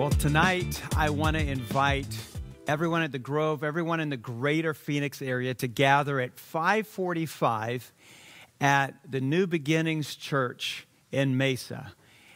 Well, tonight I want to invite everyone at the Grove, everyone in the greater Phoenix area to gather at 545 at the New Beginnings Church in Mesa.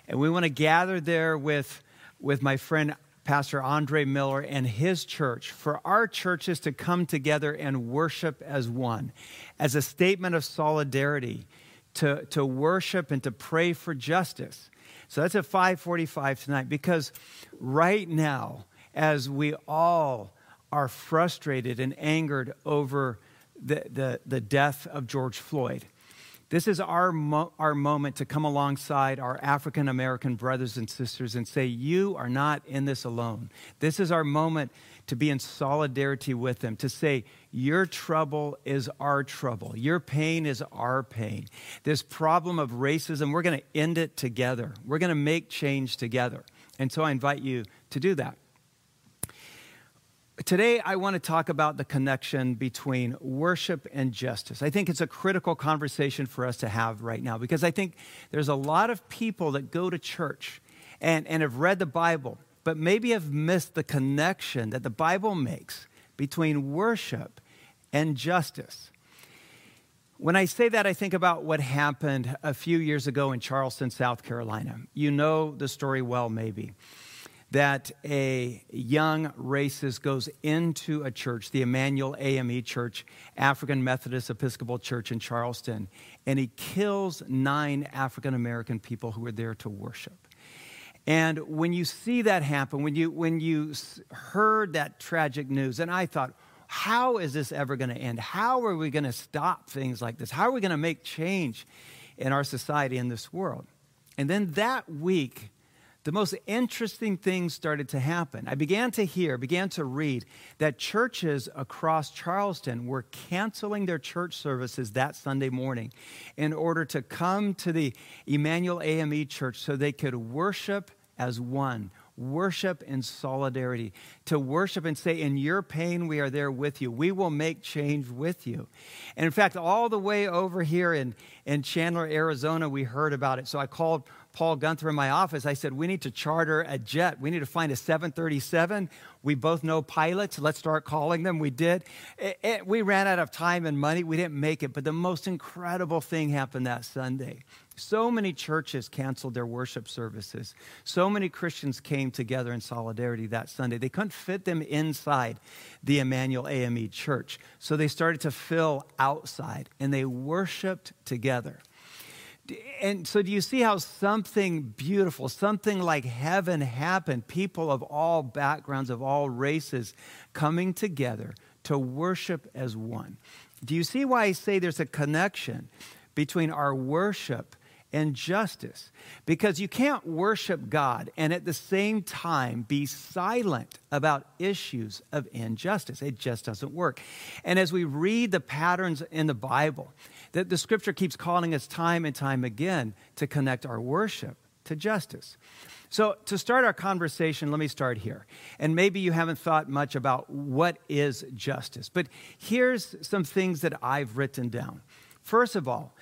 And we want to gather there with, with my friend Pastor Andre Miller and his church for our churches to come together and worship as one, as a statement of solidarity, to, to worship and to pray for justice. So that's at 545 tonight because right now, as we all are frustrated and angered over the, the, the death of George Floyd, this is our, mo- our moment to come alongside our African American brothers and sisters and say, You are not in this alone. This is our moment to be in solidarity with them, to say, Your trouble is our trouble. Your pain is our pain. This problem of racism, we're going to end it together. We're going to make change together. And so I invite you to do that. Today, I want to talk about the connection between worship and justice. I think it's a critical conversation for us to have right now because I think there's a lot of people that go to church and, and have read the Bible, but maybe have missed the connection that the Bible makes between worship and justice. When I say that, I think about what happened a few years ago in Charleston, South Carolina. You know the story well, maybe that a young racist goes into a church, the Emanuel AME Church, African Methodist Episcopal Church in Charleston, and he kills nine African American people who were there to worship. And when you see that happen, when you, when you heard that tragic news, and I thought, how is this ever going to end? How are we going to stop things like this? How are we going to make change in our society, in this world? And then that week, the most interesting things started to happen. I began to hear, began to read that churches across Charleston were canceling their church services that Sunday morning in order to come to the Emanuel AME church so they could worship as one, worship in solidarity, to worship and say, In your pain, we are there with you. We will make change with you. And in fact, all the way over here in, in Chandler, Arizona, we heard about it. So I called Paul Gunther in my office, I said, We need to charter a jet. We need to find a 737. We both know pilots. Let's start calling them. We did. It, it, we ran out of time and money. We didn't make it. But the most incredible thing happened that Sunday. So many churches canceled their worship services. So many Christians came together in solidarity that Sunday. They couldn't fit them inside the Emanuel AME church. So they started to fill outside and they worshiped together. And so, do you see how something beautiful, something like heaven happened? People of all backgrounds, of all races, coming together to worship as one. Do you see why I say there's a connection between our worship and justice? Because you can't worship God and at the same time be silent about issues of injustice. It just doesn't work. And as we read the patterns in the Bible, that the scripture keeps calling us time and time again to connect our worship to justice. So, to start our conversation, let me start here. And maybe you haven't thought much about what is justice, but here's some things that I've written down. First of all,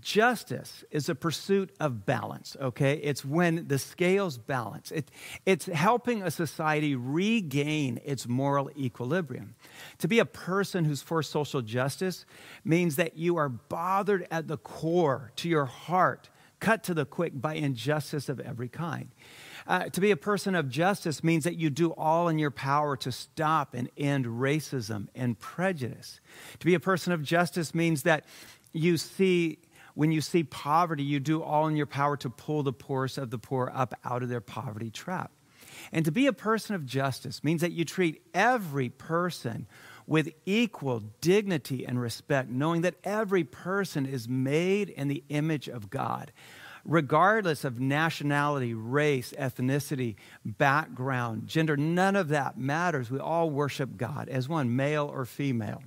Justice is a pursuit of balance, okay? It's when the scales balance. It, it's helping a society regain its moral equilibrium. To be a person who's for social justice means that you are bothered at the core, to your heart, cut to the quick by injustice of every kind. Uh, to be a person of justice means that you do all in your power to stop and end racism and prejudice. To be a person of justice means that you see when you see poverty, you do all in your power to pull the poorest of the poor up out of their poverty trap. And to be a person of justice means that you treat every person with equal dignity and respect, knowing that every person is made in the image of God, regardless of nationality, race, ethnicity, background, gender. None of that matters. We all worship God as one, male or female.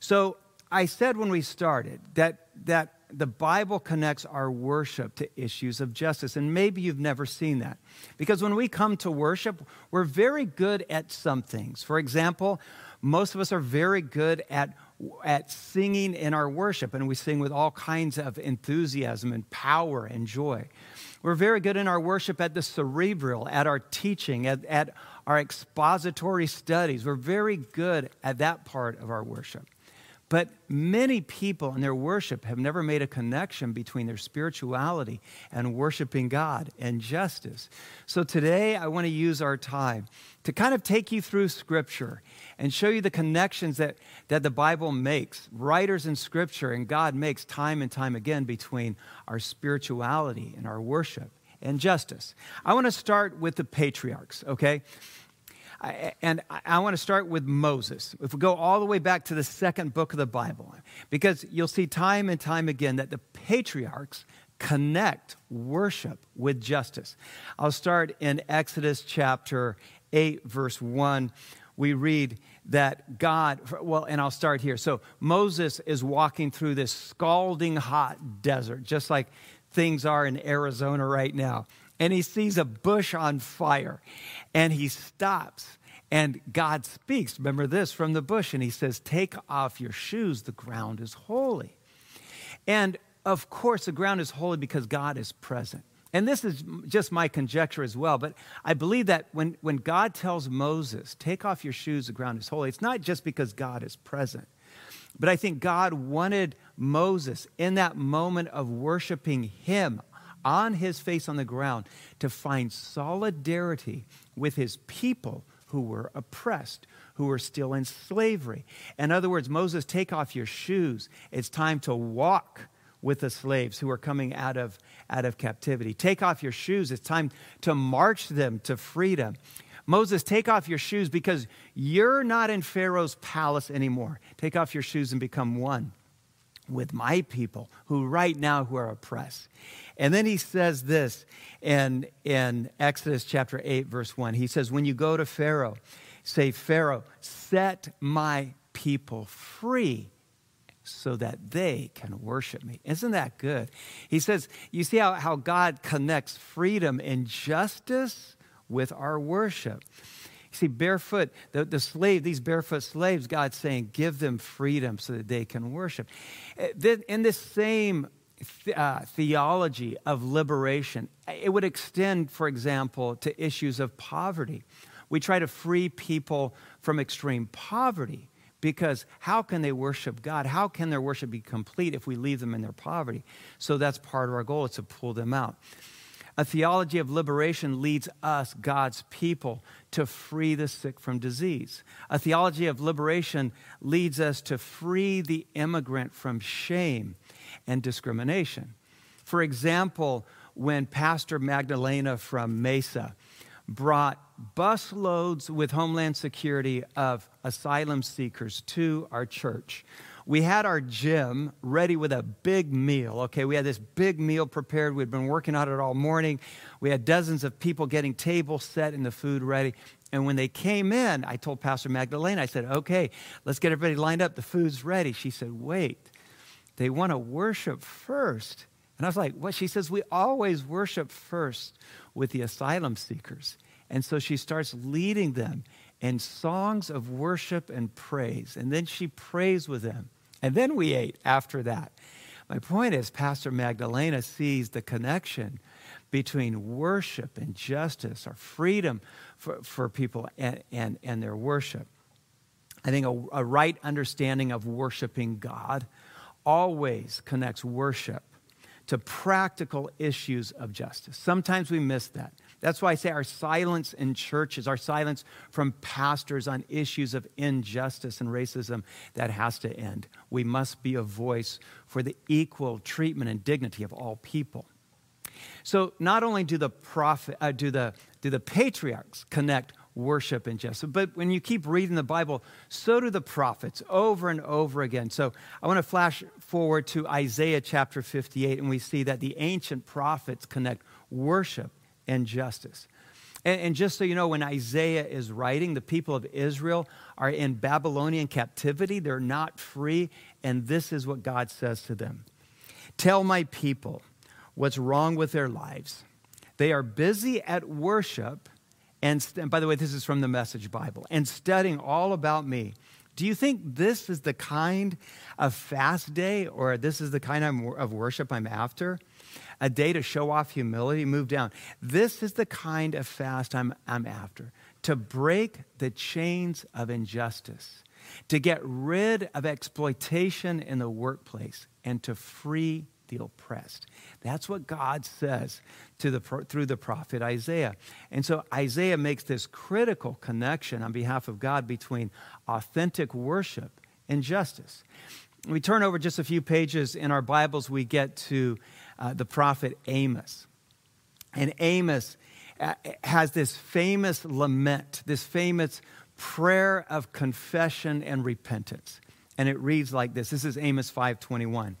So I said when we started that that the Bible connects our worship to issues of justice. And maybe you've never seen that. Because when we come to worship, we're very good at some things. For example, most of us are very good at, at singing in our worship, and we sing with all kinds of enthusiasm and power and joy. We're very good in our worship at the cerebral, at our teaching, at, at our expository studies. We're very good at that part of our worship. But many people in their worship have never made a connection between their spirituality and worshiping God and justice. So today I want to use our time to kind of take you through Scripture and show you the connections that, that the Bible makes, writers in Scripture and God makes time and time again between our spirituality and our worship and justice. I want to start with the patriarchs, okay? And I want to start with Moses. If we go all the way back to the second book of the Bible, because you'll see time and time again that the patriarchs connect worship with justice. I'll start in Exodus chapter 8, verse 1. We read that God, well, and I'll start here. So Moses is walking through this scalding hot desert, just like things are in Arizona right now and he sees a bush on fire and he stops and God speaks. Remember this from the bush and he says, Take off your shoes, the ground is holy. And of course, the ground is holy because God is present. And this is just my conjecture as well, but I believe that when, when God tells Moses, Take off your shoes, the ground is holy, it's not just because God is present. But I think God wanted Moses in that moment of worshiping him on his face on the ground to find solidarity with his people who were oppressed, who were still in slavery. In other words, Moses, take off your shoes. It's time to walk with the slaves who are coming out of, out of captivity. Take off your shoes. It's time to march them to freedom. Moses, take off your shoes because you're not in Pharaoh's palace anymore. Take off your shoes and become one with my people who right now who are oppressed. And then he says this in, in Exodus chapter 8, verse 1. He says, When you go to Pharaoh, say, Pharaoh, set my people free so that they can worship me. Isn't that good? He says, You see how, how God connects freedom and justice with our worship. You see, barefoot, the, the slave, these barefoot slaves, God's saying, give them freedom so that they can worship. Eh, in this same uh, theology of liberation, it would extend, for example, to issues of poverty. We try to free people from extreme poverty because how can they worship God? How can their worship be complete if we leave them in their poverty? So that's part of our goal is to pull them out. A theology of liberation leads us, God's people, to free the sick from disease. A theology of liberation leads us to free the immigrant from shame and discrimination. For example, when Pastor Magdalena from Mesa brought busloads with Homeland Security of asylum seekers to our church, we had our gym ready with a big meal. Okay, we had this big meal prepared. We'd been working on it all morning. We had dozens of people getting tables set and the food ready. And when they came in, I told Pastor Magdalene, I said, okay, let's get everybody lined up. The food's ready. She said, wait, they want to worship first. And I was like, what? She says, we always worship first with the asylum seekers. And so she starts leading them in songs of worship and praise. And then she prays with them. And then we ate after that. My point is, Pastor Magdalena sees the connection between worship and justice or freedom for, for people and, and, and their worship. I think a, a right understanding of worshiping God always connects worship to practical issues of justice. Sometimes we miss that. That's why I say our silence in churches, our silence from pastors on issues of injustice and racism, that has to end. We must be a voice for the equal treatment and dignity of all people. So not only do the prophet, uh, do the do the patriarchs connect worship and justice, but when you keep reading the Bible, so do the prophets over and over again. So I want to flash forward to Isaiah chapter 58, and we see that the ancient prophets connect worship and justice. And, and, just so you know, when Isaiah is writing, the people of Israel are in Babylonian captivity. They're not free. And this is what God says to them Tell my people what's wrong with their lives. They are busy at worship. And, and by the way, this is from the Message Bible, and studying all about me. Do you think this is the kind of fast day or this is the kind of worship I'm after? A day to show off humility, move down. This is the kind of fast I'm, I'm after to break the chains of injustice, to get rid of exploitation in the workplace, and to free the oppressed. That's what God says to the, through the prophet Isaiah. And so Isaiah makes this critical connection on behalf of God between authentic worship and justice. We turn over just a few pages in our Bibles, we get to uh, the prophet Amos. And Amos uh, has this famous lament, this famous prayer of confession and repentance. And it reads like this. This is Amos 5:21.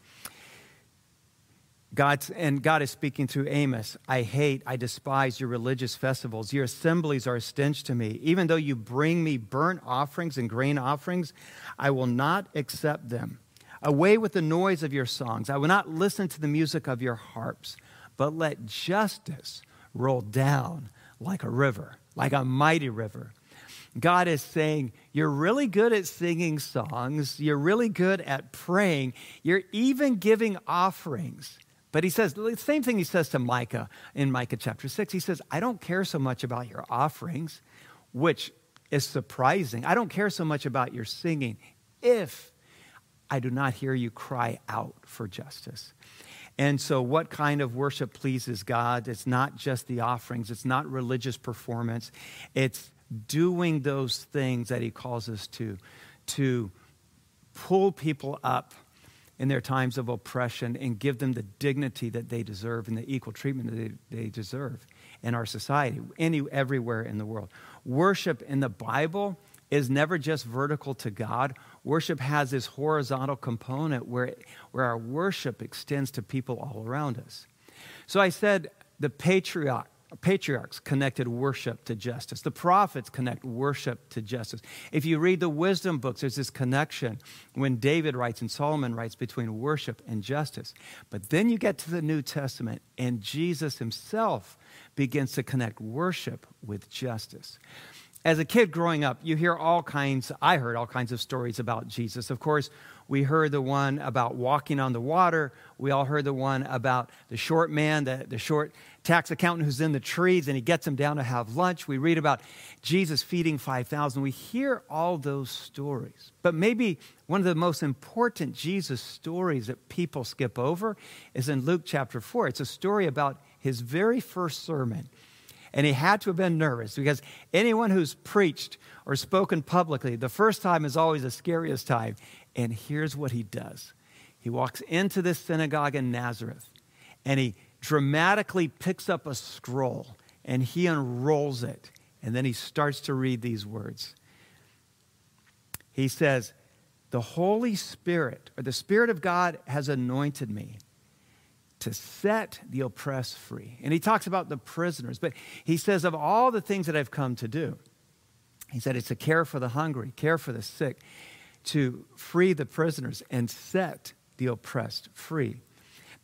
God's, and God is speaking through Amos. I hate, I despise your religious festivals. Your assemblies are a stench to me. Even though you bring me burnt offerings and grain offerings, I will not accept them. Away with the noise of your songs. I will not listen to the music of your harps, but let justice roll down like a river, like a mighty river. God is saying, You're really good at singing songs. You're really good at praying. You're even giving offerings. But he says, the same thing he says to Micah in Micah chapter 6. He says, I don't care so much about your offerings, which is surprising. I don't care so much about your singing if I do not hear you cry out for justice. And so, what kind of worship pleases God? It's not just the offerings, it's not religious performance, it's doing those things that He calls us to, to pull people up in their times of oppression and give them the dignity that they deserve and the equal treatment that they, they deserve in our society, any, everywhere in the world. Worship in the Bible is never just vertical to God. Worship has this horizontal component where, where our worship extends to people all around us. So I said the patriarch, patriarchs connected worship to justice. The prophets connect worship to justice. If you read the wisdom books, there's this connection when David writes and Solomon writes between worship and justice. But then you get to the New Testament, and Jesus himself begins to connect worship with justice as a kid growing up, you hear all kinds, I heard all kinds of stories about Jesus. Of course, we heard the one about walking on the water. We all heard the one about the short man, the, the short tax accountant who's in the trees and he gets him down to have lunch. We read about Jesus feeding 5,000. We hear all those stories. But maybe one of the most important Jesus stories that people skip over is in Luke chapter 4. It's a story about his very first sermon. And he had to have been nervous because anyone who's preached or spoken publicly, the first time is always the scariest time. And here's what he does he walks into this synagogue in Nazareth and he dramatically picks up a scroll and he unrolls it. And then he starts to read these words. He says, The Holy Spirit, or the Spirit of God, has anointed me to set the oppressed free. And he talks about the prisoners, but he says, of all the things that I've come to do, he said, it's to care for the hungry, care for the sick, to free the prisoners, and set the oppressed free.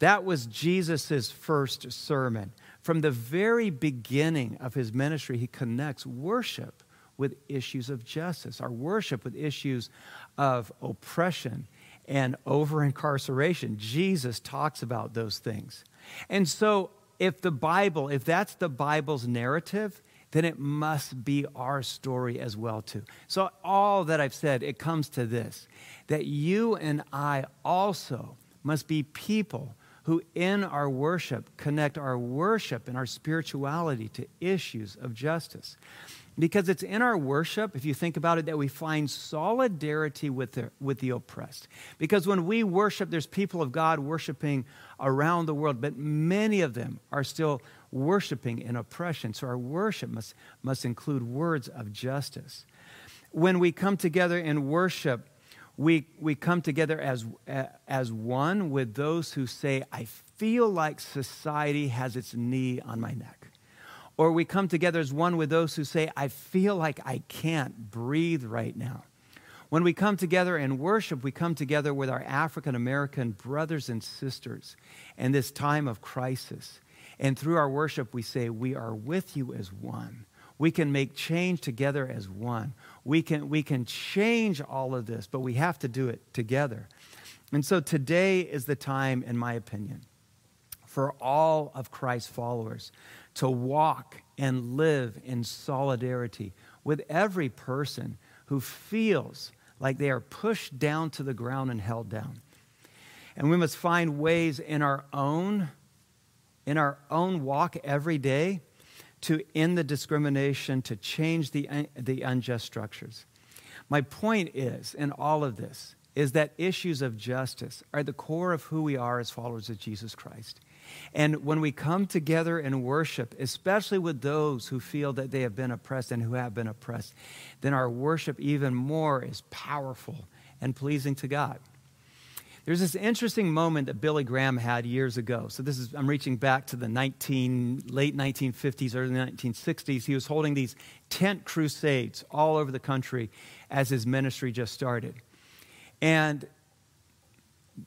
That was Jesus' first sermon. From the very beginning of his ministry, he connects worship with issues of justice, our worship with issues of oppression and over incarceration. Jesus talks about those things. And so, if the Bible, if that's the Bible's narrative, then it must be our story as well too. So all that I've said, it comes to this that you and I also must be people who in our worship connect our worship and our spirituality to issues of justice. Because it's in our worship, if you think about it, that we find solidarity with the, with the oppressed. Because when we worship, there's people of God worshiping around the world, but many of them are still worshiping in oppression. So our worship must, must include words of justice. When we come together in worship, we, we come together as, as one with those who say, I feel like society has its knee on my neck. Or we come together as one with those who say, I feel like I can't breathe right now. When we come together and worship, we come together with our African American brothers and sisters in this time of crisis. And through our worship, we say, We are with you as one. We can make change together as one. We can, we can change all of this, but we have to do it together. And so today is the time, in my opinion, for all of Christ's followers to walk and live in solidarity with every person who feels like they are pushed down to the ground and held down. And we must find ways in our own in our own walk every day to end the discrimination, to change the, the unjust structures. My point is, in all of this, is that issues of justice are the core of who we are as followers of Jesus Christ. And when we come together and worship, especially with those who feel that they have been oppressed and who have been oppressed, then our worship even more is powerful and pleasing to God. There's this interesting moment that Billy Graham had years ago. So this is I'm reaching back to the 19 late 1950s, early 1960s. He was holding these tent crusades all over the country as his ministry just started. And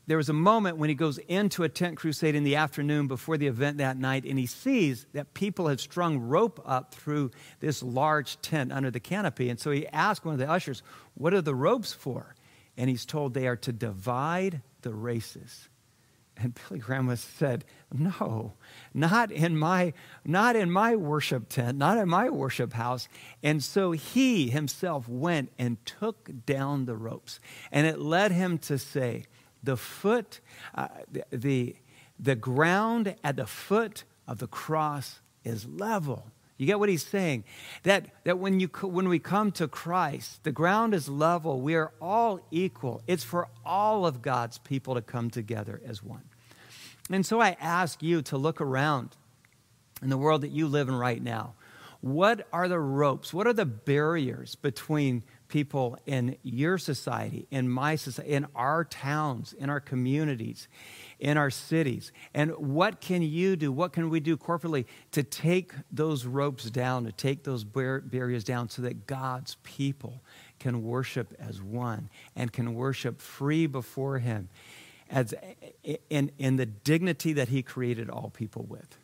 there was a moment when he goes into a tent crusade in the afternoon before the event that night, and he sees that people have strung rope up through this large tent under the canopy. And so he asks one of the ushers, What are the ropes for? And he's told they are to divide the races. And Billy Graham said, No, not in my not in my worship tent, not in my worship house. And so he himself went and took down the ropes. And it led him to say, the foot, uh, the, the, the ground at the foot of the cross is level. You get what he's saying? That, that when, you, when we come to Christ, the ground is level. We are all equal. It's for all of God's people to come together as one. And so I ask you to look around in the world that you live in right now. What are the ropes? What are the barriers between people in your society, in my society, in our towns, in our communities, in our cities. And what can you do? What can we do corporately to take those ropes down, to take those bar- barriers down so that God's people can worship as one and can worship free before Him as in, in the dignity that He created all people with?